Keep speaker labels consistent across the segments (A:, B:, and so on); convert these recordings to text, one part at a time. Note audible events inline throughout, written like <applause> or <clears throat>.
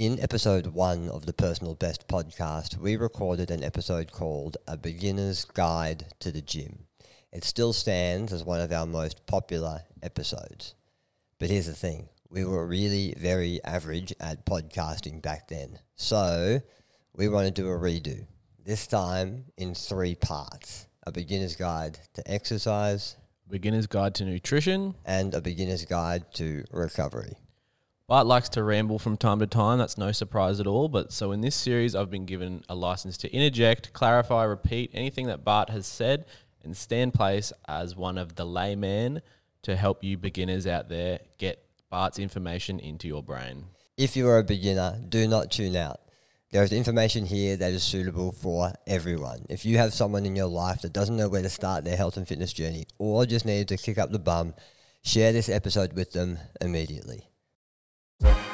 A: In episode one of the Personal Best podcast, we recorded an episode called A Beginner's Guide to the Gym. It still stands as one of our most popular episodes. But here's the thing we were really very average at podcasting back then. So we want to do a redo, this time in three parts a beginner's guide to exercise,
B: Beginner's Guide to Nutrition.
A: and a beginner's guide to recovery.
B: Bart likes to ramble from time to time. That's no surprise at all. But so in this series, I've been given a license to interject, clarify, repeat anything that Bart has said, and stand place as one of the laymen to help you beginners out there get Bart's information into your brain.
A: If you are a beginner, do not tune out. There is information here that is suitable for everyone. If you have someone in your life that doesn't know where to start their health and fitness journey or just needed to kick up the bum, share this episode with them immediately you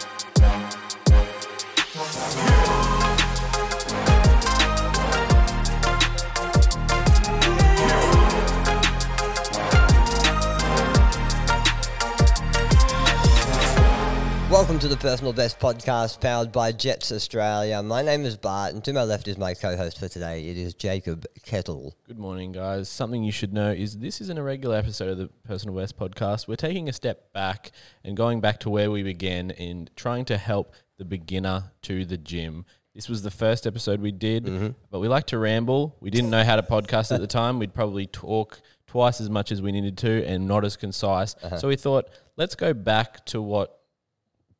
A: Welcome to the Personal Best Podcast powered by Jetts Australia. My name is Bart, and to my left is my co host for today. It is Jacob Kettle.
B: Good morning, guys. Something you should know is this is an irregular episode of the Personal Best podcast. We're taking a step back and going back to where we began in trying to help the beginner to the gym. This was the first episode we did, mm-hmm. but we like to ramble. We didn't know how to podcast at the time. We'd probably talk twice as much as we needed to and not as concise. Uh-huh. So we thought, let's go back to what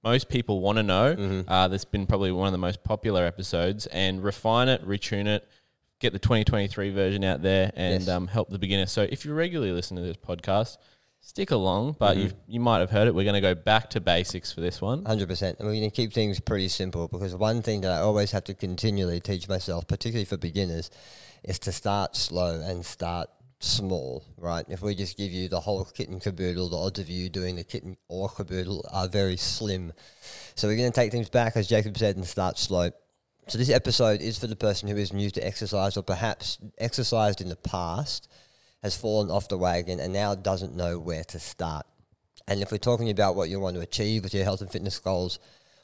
B: most people want to know.
A: Mm-hmm.
B: Uh, that's been probably one of the most popular episodes, and refine it, retune it, get the 2023 version out there, and
A: Yes.
B: um, help the beginner. So if you regularly listen to this podcast, stick along. But
A: Mm-hmm.
B: you you might have heard it. We're going to go back to basics for this one.
A: 100%. And we're going to keep things pretty simple because one thing that I always have to continually teach myself, particularly for beginners, is to start slow and start small, right? If we just give you the whole kit and caboodle, the odds of you doing the kit or caboodle are very slim. So we're going to take things back, as Jacob said, and start slow. So this episode is for the person who is new to exercise or perhaps exercised in the past, has fallen off the wagon and now doesn't know where to start. And if we're talking about what you want to achieve with your health and fitness goals,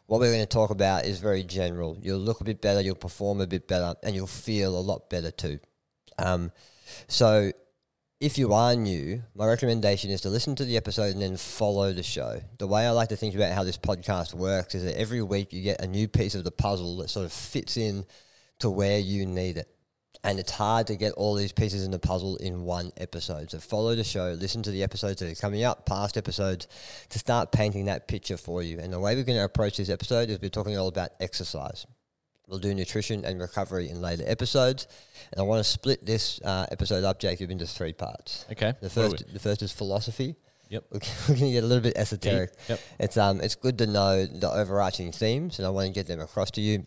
A: what we're going to talk about is very general. You'll look a bit better, you'll perform a bit better, and you'll feel a lot better too. Um, so, if you are new, my recommendation is to listen to the episode and then follow the show. The way I like to think about how this podcast works is that every week you get a new piece of the puzzle that sort of fits in to where you need it. And it's hard to get all these pieces in the puzzle in one episode. So follow the show, listen to the episodes that are coming up, past episodes, to start painting that picture for you. And the way we're going to approach this episode is we're talking all about exercise. We'll do nutrition and recovery in later episodes. And I want to split this uh, episode up, Jacob, into three parts.
B: Okay.
A: The first, the first is philosophy.
B: Yep.
A: We're <laughs> going to get a little bit esoteric.
B: Yep.
A: It's um, it's good to know the overarching themes, and I want to get them across to you.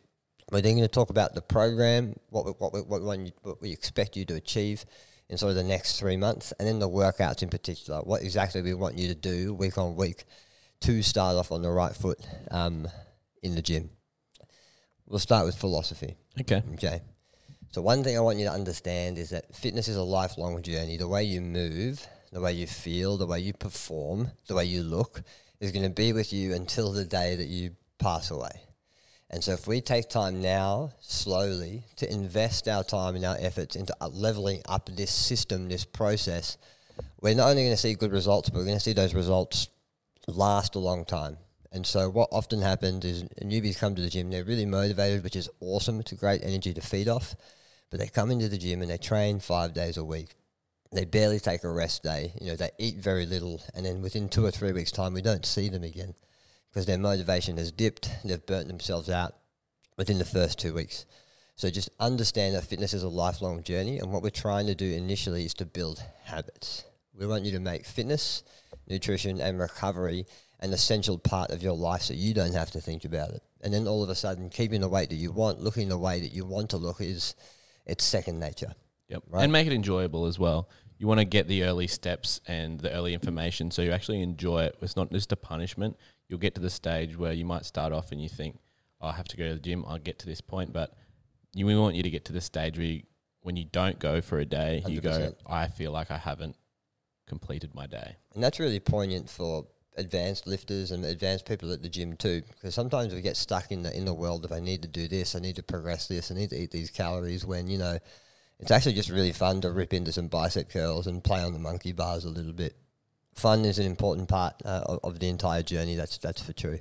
A: We're then going to talk about the program, what we, what we, what we, want you, what we expect you to achieve in sort of the next three months, and then the workouts in particular. What exactly we want you to do week on week to start off on the right foot um, in the gym. We'll start with philosophy.
B: Okay.
A: Okay. So one thing I want you to understand is that fitness is a lifelong journey. The way you move, the way you feel, the way you perform, the way you look is going to be with you until the day that you pass away. And so if we take time now, slowly, to invest our time and our efforts into leveling up this system, this process, we're not only going to see good results, but we're going to see those results last a long time. And so what often happens is newbies come to the gym, they're really motivated, which is awesome. It's a great energy to feed off. But they come into the gym and they train five days a week. They barely take a rest day. You know, they eat very little. And then within two or three weeks' time, we don't see them again because their motivation has dipped. They've burnt themselves out within the first two weeks. So just understand that fitness is a lifelong journey. And what we're trying to do initially is to build habits. We want you to make fitness, nutrition, and recovery an essential part of your life so you don't have to think about it. And then all of a sudden, keeping the weight that you want, looking the way that you want to look is it's second nature.
B: Yep.
A: Right.
B: And make it enjoyable as well. You want to get the early steps and the early information so you actually enjoy it. It's not just a punishment. You'll get to the stage where you might start off and you think, oh, I have to go to the gym. I'll get to this point. But you, we want you to get to the stage where you, when you don't go for a day, you go, I feel like I haven't completed my day.
A: And that's really poignant for advanced lifters and advanced people at the gym too, because sometimes we get stuck in the in the world of I need to do this, I need to progress this, I need to eat these calories. When you know, it's actually just really fun to rip into some bicep curls and play on the monkey bars a little bit. Fun is an important part uh, of, of the entire journey. That's that's for true.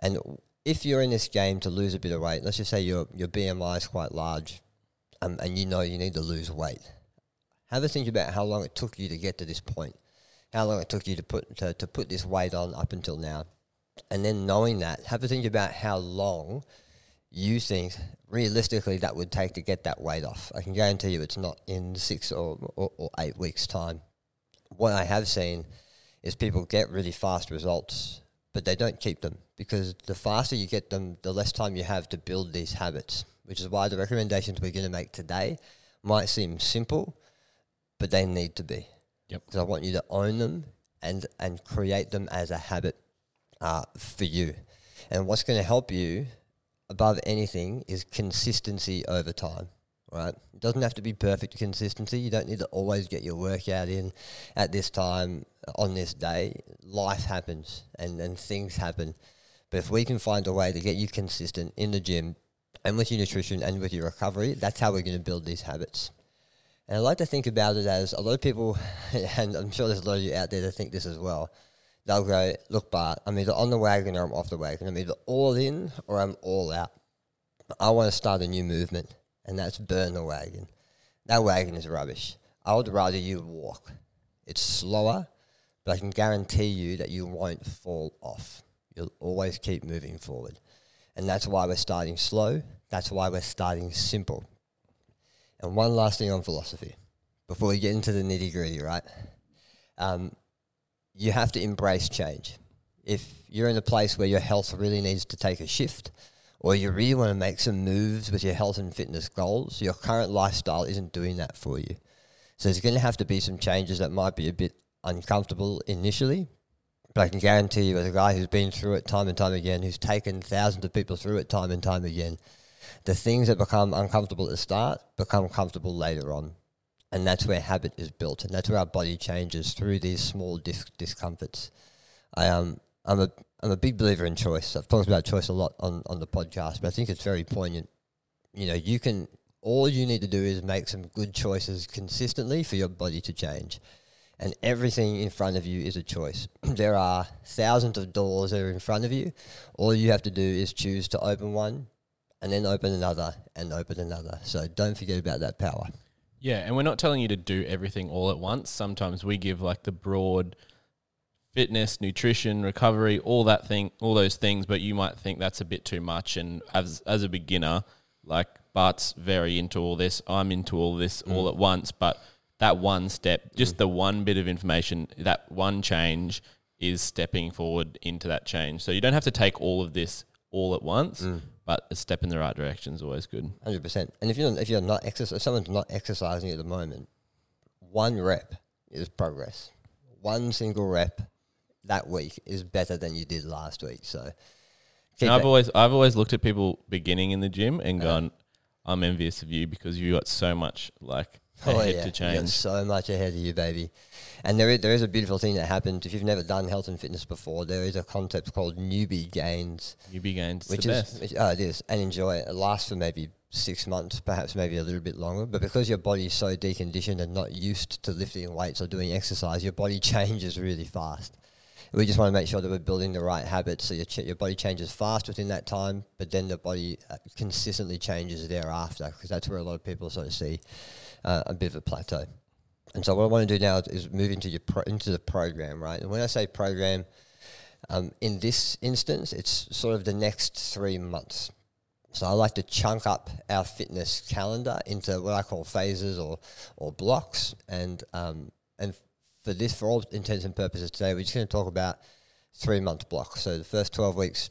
A: And if you're in this game to lose a bit of weight, let's just say your your BMI is quite large, um, and you know you need to lose weight. Have a think about how long it took you to get to this point how long it took you to put to, to put this weight on up until now. And then knowing that, have a think about how long you think realistically that would take to get that weight off. I can guarantee you it's not in six or, or, or eight weeks' time. What I have seen is people get really fast results, but they don't keep them because the faster you get them, the less time you have to build these habits, which is why the recommendations we're going to make today might seem simple, but they need to be.
B: Yep.
A: Because I want you to own them and and create them as a habit uh, for you. And what's going to help you above anything is consistency over time. Right? It doesn't have to be perfect consistency. You don't need to always get your workout in at this time on this day. Life happens and, and things happen. But if we can find a way to get you consistent in the gym and with your nutrition and with your recovery, that's how we're going to build these habits. And I like to think about it as a lot of people, <laughs> and I'm sure there's a lot of you out there that think this as well. They'll go, look, Bart, I'm either on the wagon or I'm off the wagon. I'm either all in or I'm all out. I want to start a new movement, and that's burn the wagon. That wagon is rubbish. I would rather you walk. It's slower, but I can guarantee you that you won't fall off. You'll always keep moving forward. And that's why we're starting slow. That's why we're starting simple and one last thing on philosophy before we get into the nitty gritty, right? Um, you have to embrace change. If you're in a place where your health really needs to take a shift, or you really want to make some moves with your health and fitness goals, your current lifestyle isn't doing that for you. So there's going to have to be some changes that might be a bit uncomfortable initially, but I can guarantee you, as a guy who's been through it time and time again, who's taken thousands of people through it time and time again, the things that become uncomfortable at the start become comfortable later on. And that's where habit is built, and that's where our body changes through these small dis- discomforts. I um, I'm a I'm a big believer in choice. I've talked about choice a lot on, on the podcast, but I think it's very poignant. You know, you can all you need to do is make some good choices consistently for your body to change. And everything in front of you is a choice. <clears throat> there are thousands of doors that are in front of you. All you have to do is choose to open one, and then open another and open another. So don't forget about that power.
B: Yeah, and we're not telling you to do everything all at once. Sometimes we give like the broad fitness, nutrition, recovery, all that thing, all those things, but you might think that's a bit too much and as as a beginner, like Bart's very into all this, I'm into all this mm. all at once, but that one step, just mm. the one bit of information, that one change is stepping forward into that change. So you don't have to take all of this all at once. Mm but a step in the right direction is always good.
A: Hundred percent. And if you're if you're not exercise, if someone's not exercising at the moment, one rep is progress. One single rep that week is better than you did last week. So,
B: I've always I've always looked at people beginning in the gym and uh-huh. gone, I'm envious of you because you got so much like oh, <laughs> yeah. to change. You got
A: so much ahead of you, baby. And there is, there is a beautiful thing that happens if you've never done health and fitness before. There is a concept called newbie gains.
B: Newbie gains,
A: which
B: is
A: which, oh, it is, and enjoy it. It lasts for maybe six months, perhaps maybe a little bit longer. But because your body is so deconditioned and not used to lifting weights or doing exercise, your body <laughs> changes really fast. We just want to make sure that we're building the right habits so your, ch- your body changes fast within that time, but then the body uh, consistently changes thereafter because that's where a lot of people sort of see uh, a bit of a plateau. And so what I want to do now is move into your pro- into the program, right? And when I say program, um, in this instance, it's sort of the next three months. So I like to chunk up our fitness calendar into what I call phases or or blocks, and um, and for this, for all intents and purposes today, we're just going to talk about three month blocks. So the first twelve weeks,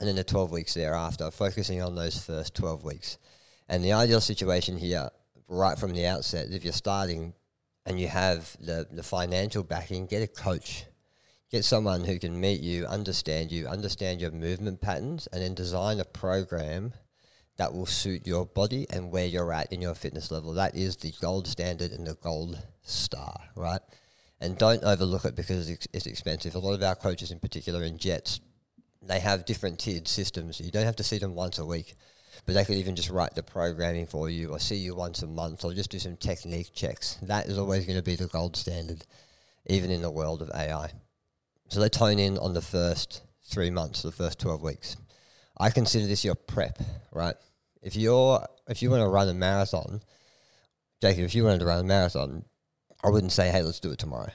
A: and then the twelve weeks thereafter, focusing on those first twelve weeks. And the ideal situation here right from the outset. If you're starting and you have the, the financial backing, get a coach. Get someone who can meet you, understand you, understand your movement patterns, and then design a program that will suit your body and where you're at in your fitness level. That is the gold standard and the gold star, right? And don't overlook it because it's, it's expensive. A lot of our coaches, in particular in Jetts, they have different tiered systems. You don't have to see them once a week, but they could even just write the programming for you or see you once a month or just do some technique checks. That is always going to be the gold standard, even in the world of AI. So they tone in on the first three months, the first 12 weeks. I consider this your prep, right? If you're if you want to run a marathon, Jacob, if you wanted to run a marathon, I wouldn't say, "Hey, let's do it tomorrow."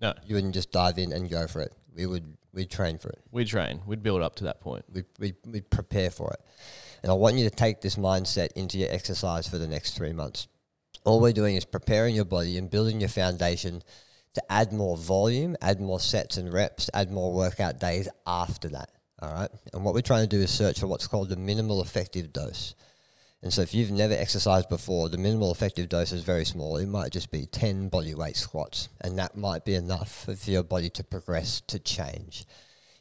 B: No,
A: You wouldn't just dive in and go for it. We would we'd train for it.
B: we'd train. We'd build up to that point.
A: We'd, we'd, we'd prepare for it. And I want you to take this mindset into your exercise for the next three months. All we're doing is preparing your body and building your foundation to add more volume, add more sets and reps, add more workout days after that. All right. And what we're trying to do is search for what's called the minimal effective dose. And so if you've never exercised before, the minimal effective dose is very small. It might just be 10 body weight squats, and that might be enough for your body to progress, to change.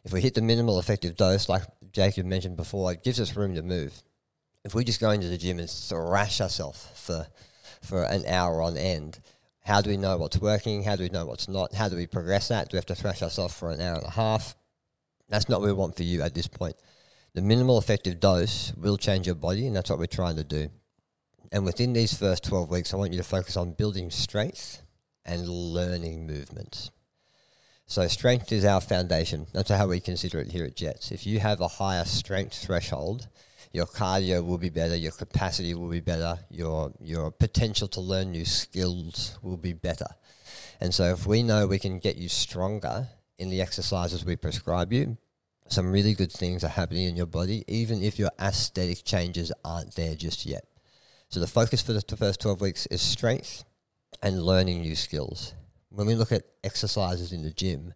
A: If we hit the minimal effective dose, like Jacob mentioned before, it gives us room to move. If we just go into the gym and thrash ourselves for, for an hour on end, how do we know what's working? How do we know what's not? How do we progress that? Do we have to thrash ourselves for an hour and a half? That's not what we want for you at this point. The minimal effective dose will change your body, and that's what we're trying to do. And within these first 12 weeks, I want you to focus on building strength and learning movements. So, strength is our foundation. That's how we consider it here at Jetts. If you have a higher strength threshold, your cardio will be better, your capacity will be better, your, your potential to learn new skills will be better. And so, if we know we can get you stronger in the exercises we prescribe you, some really good things are happening in your body, even if your aesthetic changes aren't there just yet. So, the focus for the first 12 weeks is strength and learning new skills. When we look at exercises in the gym,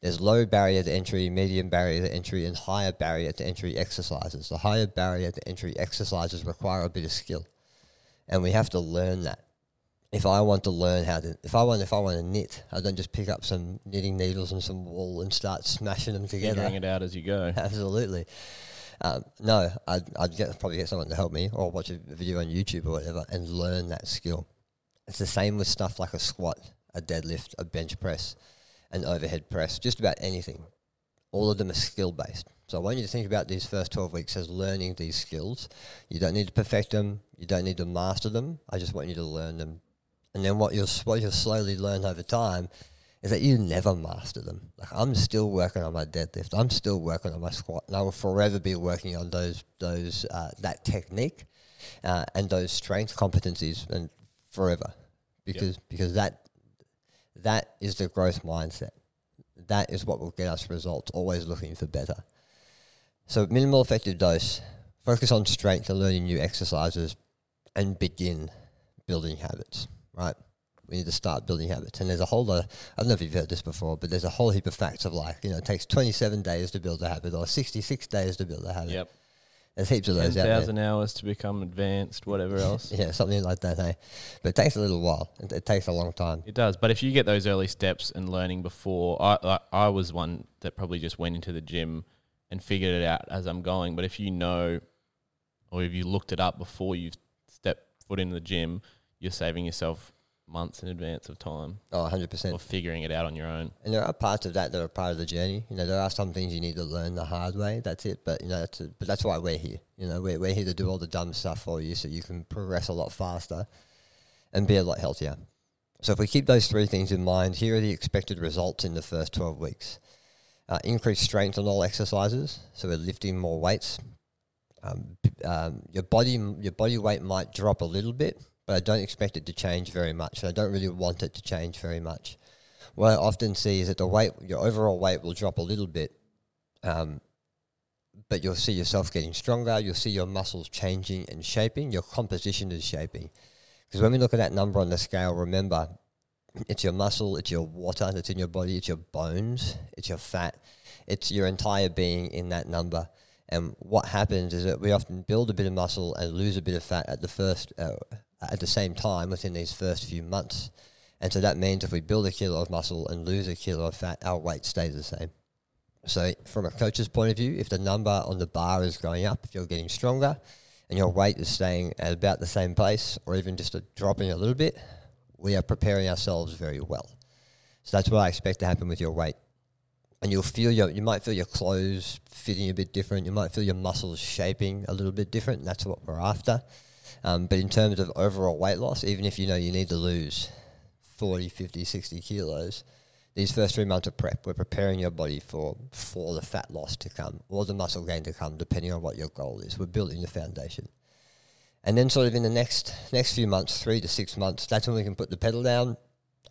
A: there's low barrier to entry, medium barrier to entry, and higher barrier to entry exercises. The higher barrier to entry exercises require a bit of skill, and we have to learn that. If I want to learn how to, if I want, if I want to knit, I don't just pick up some knitting needles and some wool and start smashing them together.
B: Figuring it out as you go. <laughs>
A: Absolutely. Um, no, I'd, I'd get, probably get someone to help me or watch a video on YouTube or whatever and learn that skill. It's the same with stuff like a squat, a deadlift, a bench press, an overhead press, just about anything. All of them are skill based. So I want you to think about these first 12 weeks as learning these skills. You don't need to perfect them, you don't need to master them. I just want you to learn them. And then what you'll, what you'll slowly learn over time is that you never master them. Like I'm still working on my deadlift. I'm still working on my squat, and I will forever be working on those those uh, that technique uh, and those strength competencies, and forever, because because that that is the growth mindset. That is what will get us results. Always looking for better. So minimal effective dose. Focus on strength and learning new exercises, and begin building habits. Right we need to start building habits. And there's a whole lot, of, I don't know if you've heard this before, but there's a whole heap of facts of like, you know, it takes 27 days to build a habit or 66 days to build a habit.
B: Yep.
A: There's heaps of those out there.
B: 10,000 hours to become advanced, whatever <laughs> else.
A: Yeah, something like that, hey. But it takes a little while. It, it takes a long time.
B: It does, but if you get those early steps and learning before, I, I I was one that probably just went into the gym and figured it out as I'm going. But if you know, or if you looked it up before you step foot into the gym, you're saving yourself months in advance of time
A: Oh, 100%.
B: or figuring it out on your own.
A: And there are parts of that that are part of the journey. You know, there are some things you need to learn the hard way. That's it. But you know, that's a, but that's why we're here. You know, we're we're here to do all the dumb stuff for you, so you can progress a lot faster and be a lot healthier. So if we keep those three things in mind, here are the expected results in the first twelve weeks: uh, increased strength on all exercises. So we're lifting more weights. Um, um, your body your body weight might drop a little bit, but I don't expect it to change very much. And I don't really want it to change very much what I often see is that the weight, your overall weight will drop a little bit, um, but you'll see yourself getting stronger. You'll see your muscles changing and shaping. Your composition is shaping. Because when we look at that number on the scale, remember, it's your muscle, it's your water that's in your body, it's your bones, it's your fat, it's your entire being in that number. And what happens is that we often build a bit of muscle and lose a bit of fat at the first, uh, at the same time within these first few months. And so that means if we build a kilo of muscle and lose a kilo of fat, our weight stays the same. So, from a coach's point of view, if the number on the bar is going up, if you're getting stronger and your weight is staying at about the same place or even just a dropping a little bit, we are preparing ourselves very well. So that's what I expect to happen with your weight. And you'll feel your, you might feel your clothes fitting a bit different. You might feel your muscles shaping a little bit different. And that's what we're after. Um, but in terms of overall weight loss, even if you know you need to lose 40, 50, 60 kilos, these first three months of prep, we're preparing your body for, for the fat loss to come or the muscle gain to come, depending on what your goal is. We're building the foundation. And then sort of in the next next few months, three to six months, that's when we can put the pedal down.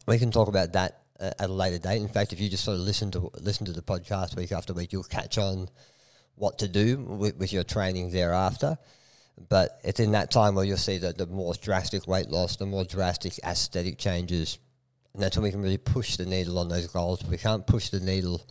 A: We can talk about that uh, at a later date. In fact, if you just sort of listen to listen to the podcast week after week, you'll catch on what to do with, with your training thereafter. But it's in that time where you'll see that the more drastic weight loss, the more drastic aesthetic changes, and that's when we can really push the needle on those goals. We can't push the needle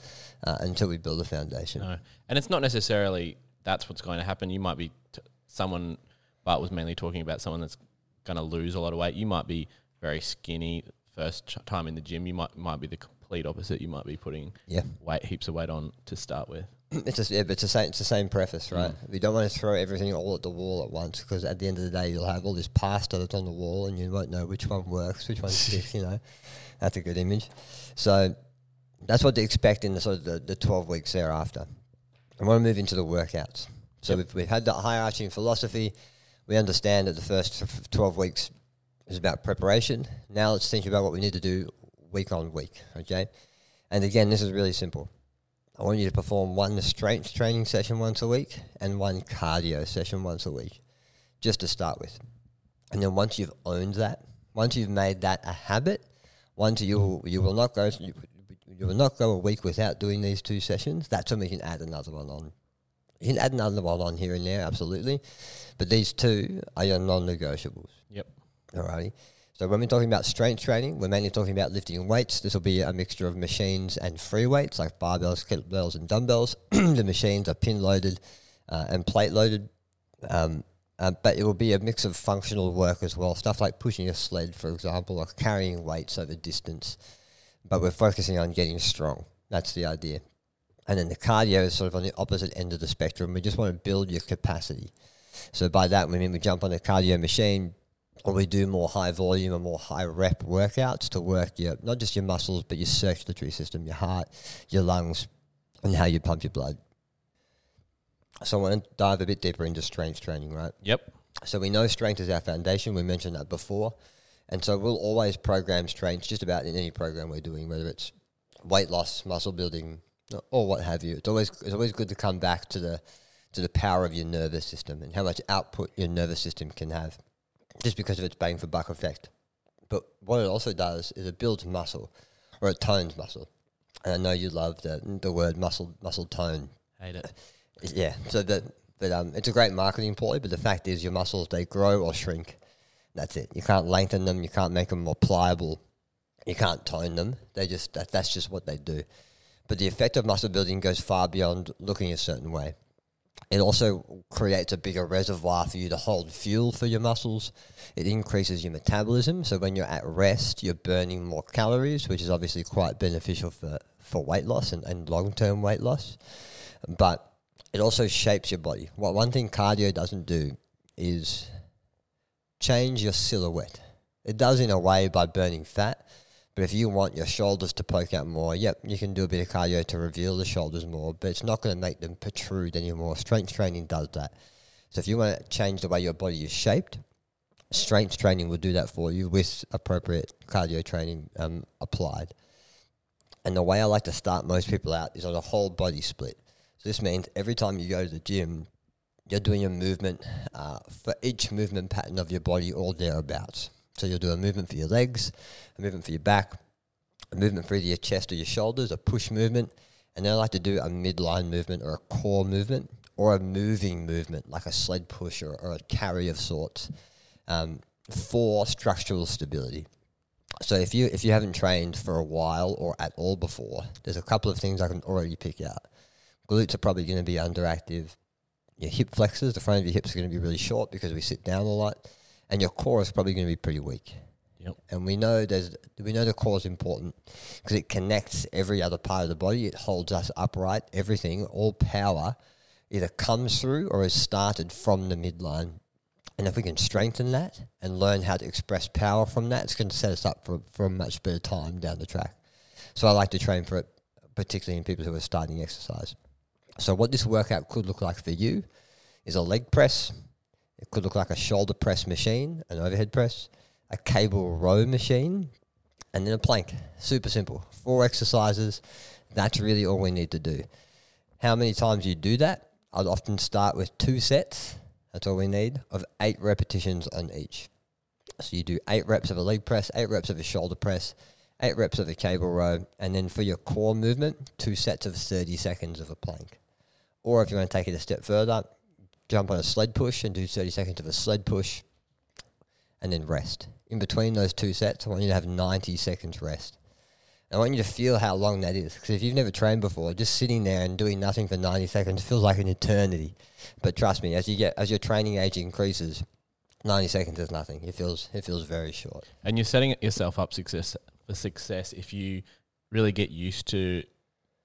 A: uh, until we build a foundation.
B: No. And it's not necessarily that's what's going to happen. You might be t- someone, Bart was mainly talking about someone that's going to lose a lot of weight. You might be very skinny first ch- time in the gym. You might might be the complete opposite. You might be putting
A: Yeah.
B: weight heaps of weight on to start with. <clears throat>
A: it's just yeah, but it's the same. It's the same preface, right?
B: Mm.
A: We don't want to throw everything all at the wall at once because at the end of the day, you'll have all this pasta that's on the wall, and you won't know which one works, which one sticks. <laughs> You know, that's a good image. So that's what to expect in the sort of the, the twelve weeks thereafter. I want to move into the workouts. So
B: Yep.
A: we've, we've had that hierarchy in philosophy. We understand that the first twelve weeks is about preparation. Now let's think about what we need to do week on week. Okay, and again, this is really simple. I want you to perform one strength training session once a week and one cardio session once a week, just to start with. And then once you've owned that, once you've made that a habit, once you you will not go you, you will not go a week without doing these two sessions. That's when we can add another one on. You can add another one on here and there, absolutely, but these two are your non-negotiables.
B: Yep.
A: Alrighty. So when we're talking about strength training, we're mainly talking about lifting weights. This will be a mixture of machines and free weights like barbells, kettlebells, and dumbbells. <clears throat> the machines are pin loaded uh, and plate loaded, um, uh, but it will be a mix of functional work as well. Stuff like pushing a sled, for example, or carrying weights over distance. But we're focusing on getting strong. That's the idea. And then the cardio is sort of on the opposite end of the spectrum. We just want to build your capacity. So by that we mean we jump on a cardio machine, or we do more high volume and more high rep workouts to work your not just your muscles but your circulatory system, your heart, your lungs, and how you pump your blood. So I want to dive a bit deeper into strength training, right?
B: Yep.
A: So we know strength is our foundation. We mentioned that before, and so we'll always program strength just about in any program we're doing, whether it's weight loss, muscle building, or what have you. It's always it's always good to come back to the to the power of your nervous system and how much output your nervous system can have, just because of its bang for buck effect. But what it also does is it builds muscle, or it tones muscle. And I know you love the the word muscle muscle tone.
B: Hate it.
A: Yeah, so that but um, it's a great marketing ploy. But the fact is, your muscles they grow or shrink. That's it. You can't lengthen them. You can't make them more pliable. You can't tone them. They just that, that's just what they do. But the effect of muscle building goes far beyond looking a certain way. It also creates a bigger reservoir for you to hold fuel for your muscles. It increases your metabolism. So when you're at rest, you're burning more calories, which is obviously quite beneficial for, for weight loss and, and long term weight loss. But it also shapes your body. What one thing cardio doesn't do is change your silhouette. It does in a way by burning fat, but if you want your shoulders to poke out more, yep, you can do a bit of cardio to reveal the shoulders more, but it's not going to make them protrude anymore. Strength training does that. So if you want to change the way your body is shaped, strength training will do that for you with appropriate cardio training um, applied. And the way I like to start most people out is on a whole body split. So this means every time you go to the gym, you're doing a movement uh, for each movement pattern of your body or thereabouts. So you'll do a movement for your legs, a movement for your back, a movement for either your chest or your shoulders, a push movement, and then I like to do a midline movement or a core movement or a moving movement like a sled push or, or a carry of sorts um, for structural stability. So if you if you haven't trained for a while or at all before, there's a couple of things I can already pick out. Glutes are probably going to be underactive. Your hip flexors, the front of your hips are going to be really short because we sit down a lot, and your core is probably going to be pretty weak.
B: Yep.
A: And we know there's we know the core is important because it connects every other part of the body. It holds us upright. Everything, all power, either comes through or is started from the midline. And if we can strengthen that and learn how to express power from that, it's going to set us up for, for a much better time down the track. So I like to train for it, particularly in people who are starting exercise. So what this workout could look like for you is a leg press. It could look like a shoulder press machine, an overhead press, a cable row machine, and then a plank. Super simple. Four exercises. That's really all we need to do. How many times you do that? I'd often start with two sets. That's all we need of eight repetitions on each. So you do eight reps of a leg press, eight reps of a shoulder press, eight reps of a cable row, and then for your core movement, two sets of 30 seconds of a plank. Or if you want to take it a step further, jump on a sled push and do 30 seconds of a sled push and then rest. In between those two sets, I want you to have 90 seconds rest. I want you to feel how long that is. Because if you've never trained before, just sitting there and doing nothing for 90 seconds feels like an eternity. But trust me, as you get as your training age increases, 90 seconds is nothing. It feels it feels very short.
B: And you're setting yourself up success for success if you really get used to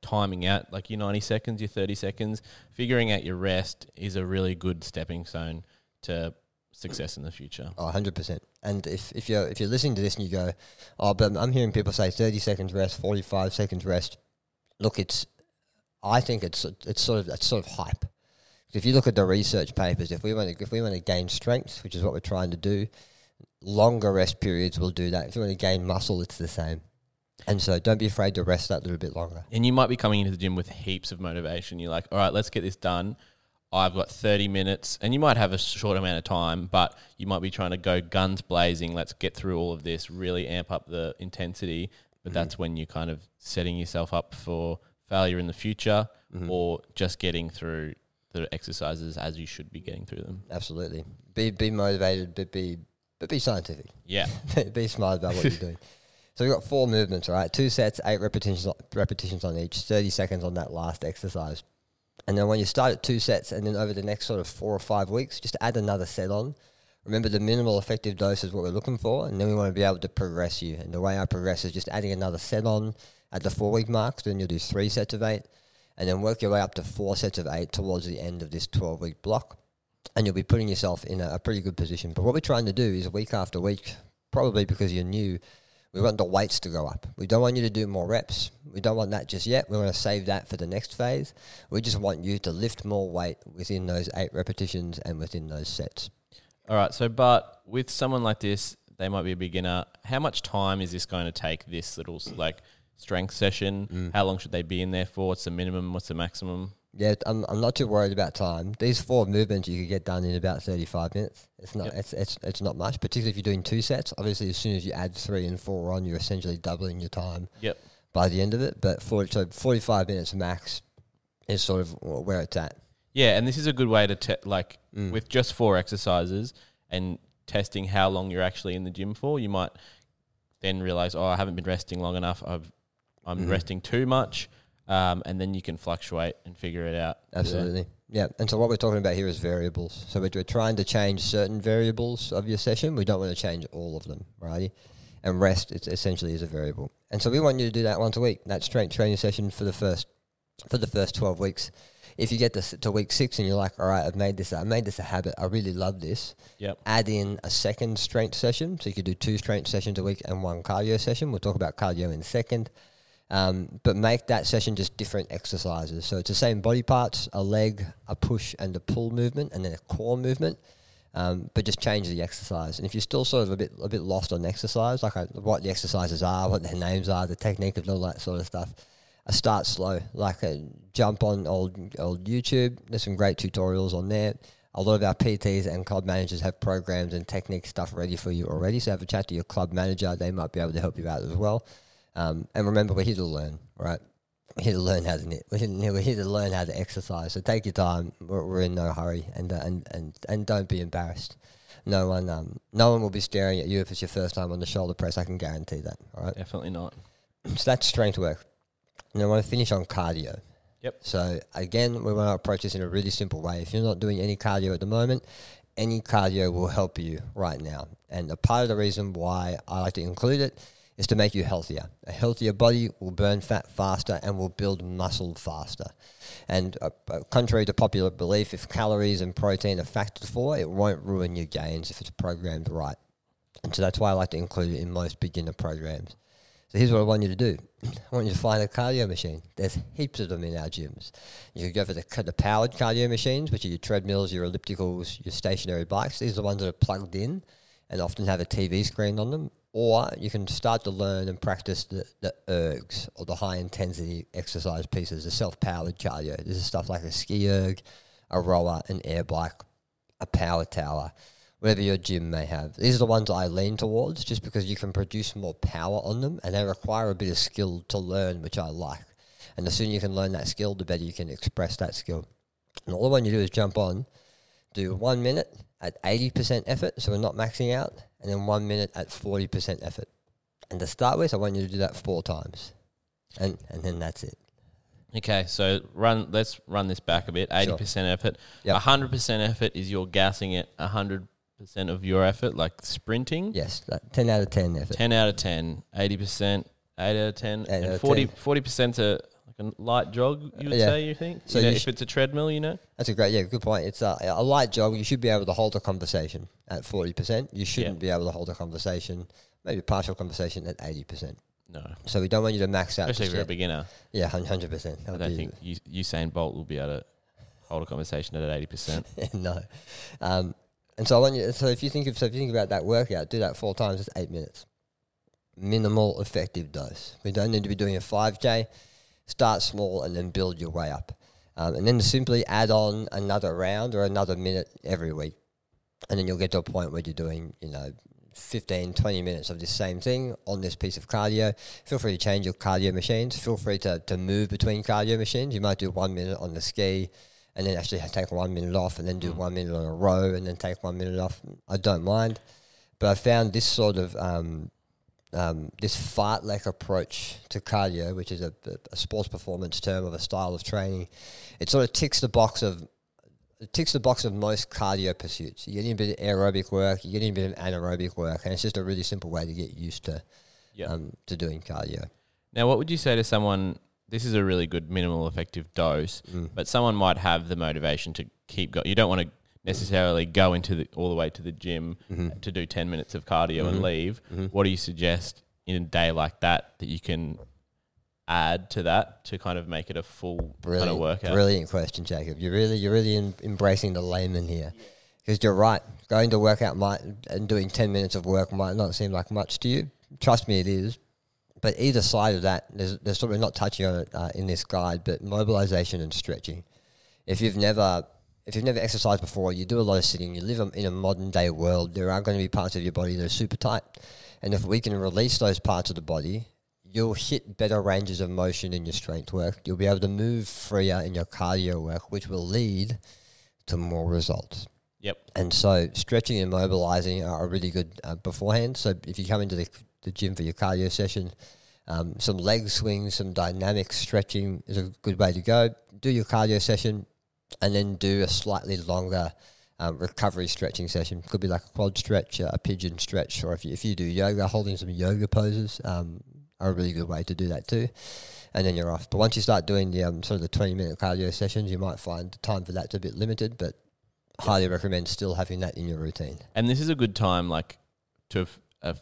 B: timing out like your 90 seconds, your 30 seconds, figuring out your rest is a really good stepping stone to success in the future.
A: Oh, 100%. And if, if you're if you're listening to this and you go, "Oh, but I'm hearing people say 30 seconds rest, 45 seconds rest." Look, it's I think it's it's sort of it's sort of hype. If you look at the research papers, if we want to if we want to gain strength, which is what we're trying to do, longer rest periods will do that. If you want to gain muscle, it's the same. And so don't be afraid to rest that little bit longer.
B: And you might be coming into the gym with heaps of motivation. You're like, all right, let's get this done. I've got 30 minutes, and you might have a short amount of time, but you might be trying to go guns blazing. Let's get through all of this, really amp up the intensity. But mm-hmm. that's when you're kind of setting yourself up for failure in the future mm-hmm. or just getting through the exercises as you should be getting through them.
A: Absolutely. Be be motivated, but be but be scientific.
B: Yeah. <laughs>
A: be smart about what you're doing. <laughs> So we've got four movements, right? Two sets, eight repetitions repetitions on each, 30 seconds on that last exercise. And then when you start at two sets and then over the next sort of four or five weeks, just add another set on. Remember the minimal effective dose is what we're looking for, and then we want to be able to progress you. And the way I progress is just adding another set on at the four week mark. So then you'll do three sets of eight, and then work your way up to four sets of eight towards the end of this 12 week block. And you'll be putting yourself in a, a pretty good position. But what we're trying to do is week after week, probably because you're new, we want the weights to go up. We don't want you to do more reps. We don't want that just yet. We want to save that for the next phase. We just want you to lift more weight within those eight repetitions and within those sets.
B: All right. So, but with someone like this, they might be a beginner. How much time is this going to take? This little like strength session. Mm. How long should they be in there for? What's the minimum? What's the maximum?
A: Yeah, I'm, I'm not too worried about time. These four movements you could get done in about 35 minutes. It's not yep. it's, it's it's not much, particularly if you're doing two sets. Obviously, as soon as you add three and four on, you're essentially doubling your time.
B: Yep.
A: By the end of it, but for so 45 minutes max is sort of where it's at.
B: Yeah, and this is a good way to te- like mm. with just four exercises and testing how long you're actually in the gym for. You might then realize, oh, I haven't been resting long enough. I've I'm mm. resting too much um, and then you can fluctuate and figure it out.
A: Absolutely. Yeah. And so what we're talking about here is variables. So we're, we're trying to change certain variables of your session. We don't want to change all of them, right? And rest it's essentially is a variable. And so we want you to do that once a week. That strength training session for the first for the first twelve weeks. If you get to, to week six and you're like, all right, I've made this, I made this a habit. I really love this.
B: Yep.
A: Add in a second strength session, so you could do two strength sessions a week and one cardio session. We'll talk about cardio in a second. Um, but make that session just different exercises. So it's the same body parts, a leg, a push, and a pull movement, and then a core movement. Um, but just change the exercise. And if you're still sort of a bit a bit lost on exercise, like what the exercises are, what their names are, the technique of all that sort of stuff, I start slow. Like a jump on old old YouTube. There's some great tutorials on there. A lot of our PTs and club managers have programs and technique stuff ready for you already. So have a chat to your club manager; they might be able to help you out as well. Um, and remember, we're here to learn, right? We're here to learn how to knit. We're here, we're here to learn how to exercise. So take your time. We're, we're in no hurry, and uh, and and and don't be embarrassed. No one, um, no one will be staring at you if it's your first time on the shoulder press. I can guarantee that. All right.
B: Definitely not. <clears throat>
A: So that's strength work. And I want to finish on cardio.
B: Yep.
A: So again, we want to approach this in a really simple way. If you're not doing any cardio at the moment, any cardio will help you right now. And a part of the reason why I like to include it is to make you healthier. A healthier body will burn fat faster and will build muscle faster. And uh, uh, contrary to popular belief, if calories and protein are factored for, it won't ruin your gains if it's programmed right. And so that's why I like to include it in most beginner programs. So here's what I want you to do. <clears throat> I want you to find a cardio machine. There's heaps of them in our gyms. You can go for the, the powered cardio machines, which are your treadmills, your ellipticals, your stationary bikes. These are the ones that are plugged in and often have a TV screen on them. Or you can start to learn and practice the, the ergs or the high intensity exercise pieces, the self powered cardio. This is stuff like a ski erg, a rower, an air bike, a power tower whatever your gym may have. These are the ones I lean towards just because you can produce more power on them and they require a bit of skill to learn, which I like. And the sooner you can learn that skill, the better you can express that skill. And all I want you to do is jump on, do one minute at 80% effort, so we're not maxing out, and then one minute at 40% effort. And to start with, I want you to do that four times. And, and then that's it.
B: Okay, so run. Let's run this back a bit. Eighty percent effort.
A: Yep.
B: hundred percent effort is you're gassing it hundred percent of your effort, like sprinting.
A: Yes, that 10 out of 10 effort.
B: Ten out of 10, 80 percent, eight out of ten.
A: out
B: and
A: of
B: 40 percent like a light jog. You would
A: Yeah.
B: say you think?
A: So
B: You know,
A: you
B: if
A: sh-
B: it's a treadmill, you know.
A: That's a great, yeah, good point. It's a, a light jog. You should be able to hold a conversation at 40%. You shouldn't be able to hold a conversation, maybe a partial conversation at 80%.
B: No,
A: So we don't want you to max out.
B: especially if you're a beginner.
A: Yeah, 100%. That
B: I don't think you, Usain Bolt will be able to hold a conversation at eighty percent. <laughs>
A: no. Um, and so I want you. So if you think of, so if you think about that workout, do that four times. It's eight minutes. Minimal effective dose. We don't need to be doing a five k. Start small and then build your way up, um, and then simply add on another round or another minute every week, and then you'll get to a point where you're doing, you know. 15, 20 minutes of this same thing on this piece of cardio. Feel free to change your cardio machines. Feel free to, to move between cardio machines. You might do one minute on the ski, and then actually take one minute off and then do one minute on a row and then take one minute off. I don't mind. But I found this sort of um, um, this fartlek approach to cardio, which is a, a sports performance term of a style of training, it sort of ticks the box of it ticks the box of most cardio pursuits. You're getting a bit of aerobic work, you're getting a bit of anaerobic work, and it's just a really simple way to get used to
B: Yeah.
A: um, to doing cardio.
B: Now, what would you say to someone? This is a really good minimal effective dose,
A: Mm.
B: but someone might have the motivation to keep going. You don't want to necessarily go into the, all the way to the gym
A: Mm-hmm.
B: to do 10 minutes of cardio and leave. What do you suggest in a day like that that you can add to that to kind of make it a full
A: Brilliant,
B: kind of workout?
A: brilliant question, Jacob. You're really, you're really em- embracing the layman here, because you're right. Going to workout might and doing ten minutes of work might not seem like much to you. Trust me, it is. But either side of that, there's, there's sort of not touching on it uh, in this guide, but mobilization and stretching. If you've never if you've never exercised before, you do a lot of sitting. You live in- in a modern day world. There are going to be parts of your body that are super tight, and if we can release those parts of the body, you'll hit better ranges of motion in your strength work. You'll be able to move freer in your cardio work, which will lead to more results.
B: Yep.
A: And so, stretching and mobilizing are really good uh, beforehand. So, if you come into the, the gym for your cardio session, um, some leg swings, some dynamic stretching is a good way to go. Do your cardio session, and then do a slightly longer um, recovery stretching session. Could be like a quad stretch, a pigeon stretch, or if you, if you do yoga, holding some yoga poses um, are a really good way to do that too. And then you're off. But once you start doing the um, sort of the 20 minute cardio sessions, you might find the time for that's a bit limited, but highly recommend still having that in your routine.
B: And this is a good time, like, to f-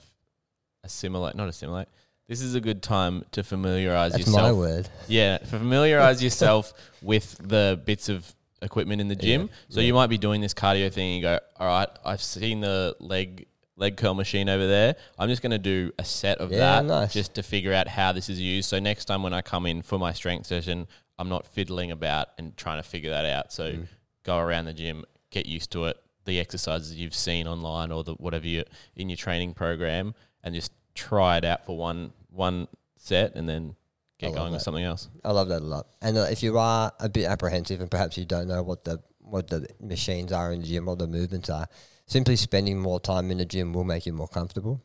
B: assimilate, not assimilate. This is a good time to familiarize
A: That's
B: yourself.
A: my word.
B: Yeah, familiarize yourself <laughs> with the bits of equipment in the gym.
A: Yeah,
B: so you might be doing this cardio thing. And you go, all right, I've seen the leg leg curl machine over there. I'm just going to do a set of
A: Yeah,
B: that
A: nice.
B: just to figure out how this is used. So next time when I come in for my strength session, I'm not fiddling about and trying to figure that out. So
A: Mm.
B: go around the gym, get used to it. The exercises you've seen online or the whatever you in your training program, and just try it out for one one set, and then get going with something else.
A: I love that a lot. And uh, if you are a bit apprehensive and perhaps you don't know what the what the machines are in the gym, what the movements are, simply spending more time in the gym will make you more comfortable.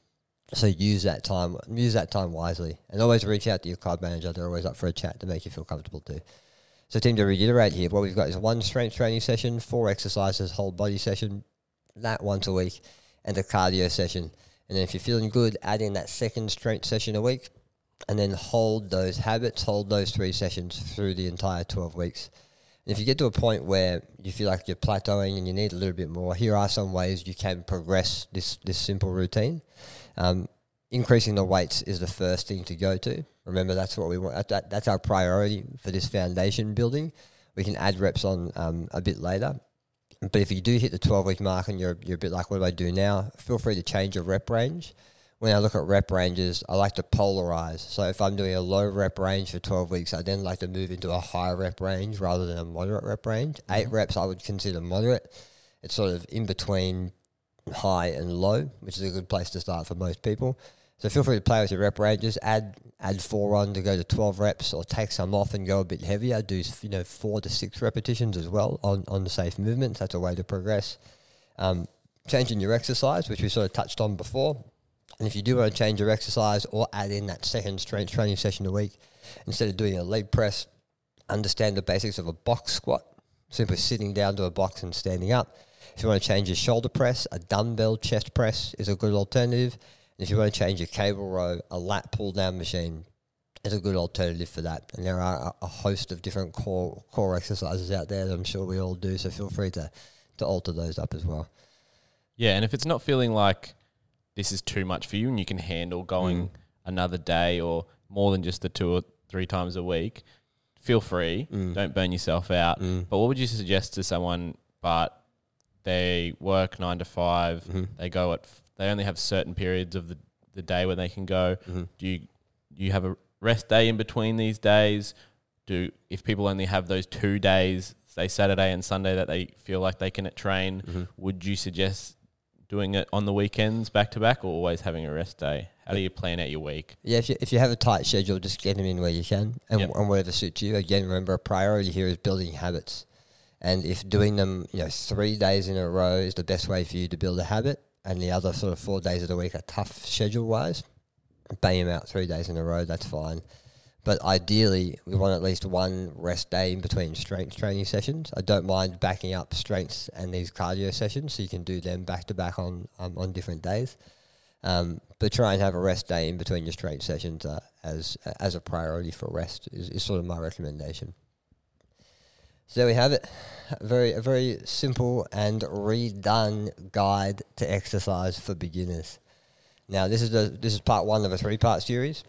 A: So use that time, use that time wisely, and always reach out to your club manager. They're always up for a chat to make you feel comfortable too. So, team, to reiterate here, what we've got is one strength training session, four exercises, whole body session, that once a week, and a cardio session. And then if you're feeling good, add in that second strength session a week, and then hold those habits, hold those three sessions through the entire 12 weeks. And if you get to a point where you feel like you're plateauing and you need a little bit more, here are some ways you can progress this, this simple routine. Um, increasing the weights is the first thing to go to. Remember, that's what we want. That, that, that's our priority for this foundation building. We can add reps on um, a bit later. But if you do hit the 12 week mark and you're, you're a bit like, what do I do now? Feel free to change your rep range. When I look at rep ranges, I like to polarize. So if I'm doing a low rep range for 12 weeks, I then like to move into a high rep range rather than a moderate rep range. 8 reps I would consider moderate. It's sort of in between high and low, which is a good place to start for most people. So feel free to play with your rep ranges. Add add four on to go to twelve reps, or take some off and go a bit heavier. Do you know four to six repetitions as well on on the safe movements. That's a way to progress. Um, changing your exercise, which we sort of touched on before. And if you do want to change your exercise or add in that second strength training session a week, instead of doing a leg press, understand the basics of a box squat. Simply sitting down to a box and standing up. If you want to change your shoulder press, a dumbbell chest press is a good alternative. And if you want to change your cable row, a lat pull down machine is a good alternative for that. And there are a host of different core core exercises out there that I'm sure we all do. So feel free to to alter those up as well.
B: Yeah, and if it's not feeling like this is too much for you and you can handle going mm. another day or more than just the two or three times a week, feel free. Mm. Don't burn yourself out. Mm. But what would you suggest to someone? But they work nine to 5 mm-hmm. They go at. F- they only have certain periods of the, the day where they can go. Mm-hmm. Do you you have a rest day in between these days? Do if people only have those two days, say Saturday and Sunday, that they feel like they can train? Mm-hmm. Would you suggest doing it on the weekends back to back, or always having a rest day? How do you plan out your week?
A: Yeah, if you, if you have a tight schedule, just get them in where you can and, yep. and wherever suits you. Again, remember, a priority here is building habits. And if doing them, you know, three days in a row is the best way for you to build a habit, and the other sort of four days of the week are tough schedule wise, bang them out three days in a row, that's fine. But ideally, we want at least one rest day in between strength training sessions. I don't mind backing up strengths and these cardio sessions, so you can do them back to back on um, on different days. Um, but try and have a rest day in between your strength sessions uh, as as a priority for rest is, is sort of my recommendation. So there we have it. A very a very simple and redone guide to exercise for beginners. Now this is the this is part one of a three part series.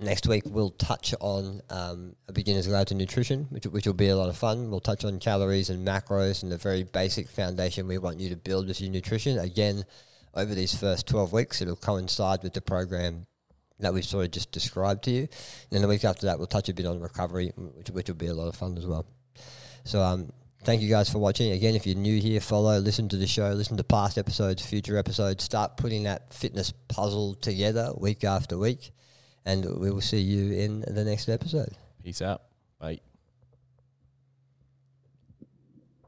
A: Next week we'll touch on um, a beginner's guide to nutrition, which which will be a lot of fun. We'll touch on calories and macros and the very basic foundation we want you to build with your nutrition. Again, over these first twelve weeks, it'll coincide with the program that we've sort of just described to you. And then the week after that, we'll touch a bit on recovery, which which will be a lot of fun as well. So um, thank you guys for watching. Again, if you're new here, follow, listen to the show, listen to past episodes, future episodes. Start putting that fitness puzzle together week after week, and we will see you in the next episode.
B: Peace out. Bye.